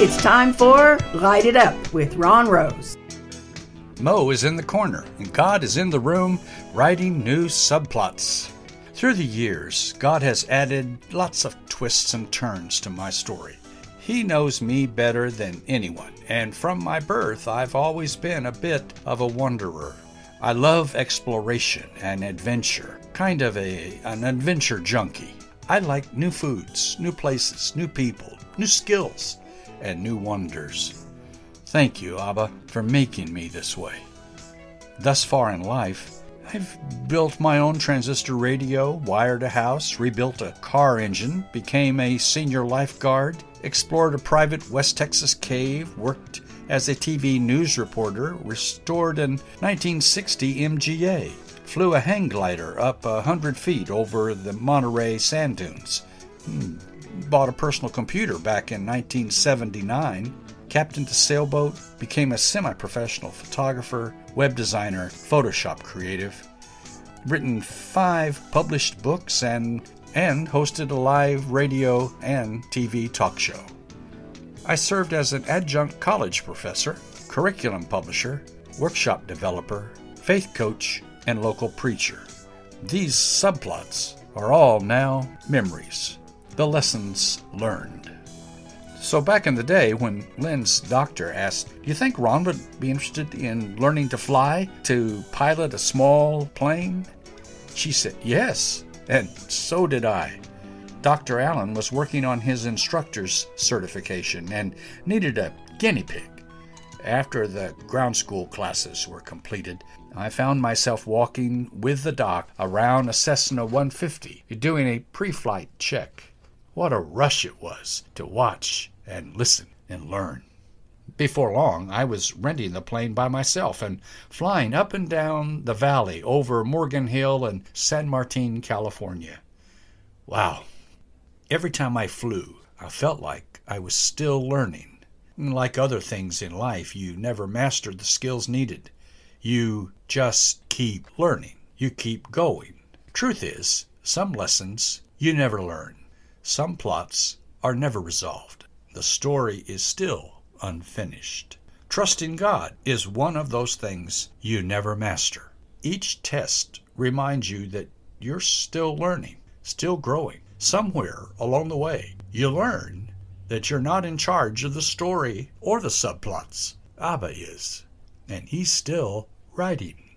It's time for Light It Up with Ron Rose. Mo is in the corner, and God is in the room writing new subplots. Through the years, God has added lots of twists and turns to my story. He knows me better than anyone, and from my birth, I've always been a bit of a wanderer. I love exploration and adventure, kind of a, an adventure junkie. I like new foods, new places, new people, new skills, and new wonders. Thank you, Abba, for making me this way. Thus far in life, I've built my own transistor radio, wired a house, rebuilt a car engine, became a senior lifeguard, explored a private West Texas cave, worked as a TV news reporter, restored an 1960 MGA, flew a hang glider up a hundred feet over the Monterey sand dunes, hmm, bought a personal computer back in 1979, captained a sailboat, became a semi professional photographer, web designer, Photoshop creative, written five published books, and, and hosted a live radio and TV talk show. I served as an adjunct college professor, curriculum publisher, workshop developer, faith coach, and local preacher. These subplots are all now memories, the lessons learned. So, back in the day when Lynn's doctor asked, Do you think Ron would be interested in learning to fly, to pilot a small plane? She said, Yes, and so did I. Dr. Allen was working on his instructor's certification and needed a guinea pig. After the ground school classes were completed, I found myself walking with the doc around a Cessna 150, doing a pre flight check. What a rush it was to watch and listen and learn. Before long, I was renting the plane by myself and flying up and down the valley over Morgan Hill and San Martin, California. Wow. Every time I flew, I felt like I was still learning. Like other things in life, you never master the skills needed. You just keep learning. You keep going. Truth is, some lessons you never learn. Some plots are never resolved. The story is still unfinished. Trusting God is one of those things you never master. Each test reminds you that you're still learning, still growing. Somewhere along the way, you learn that you're not in charge of the story or the subplots. Abba is, and he's still writing.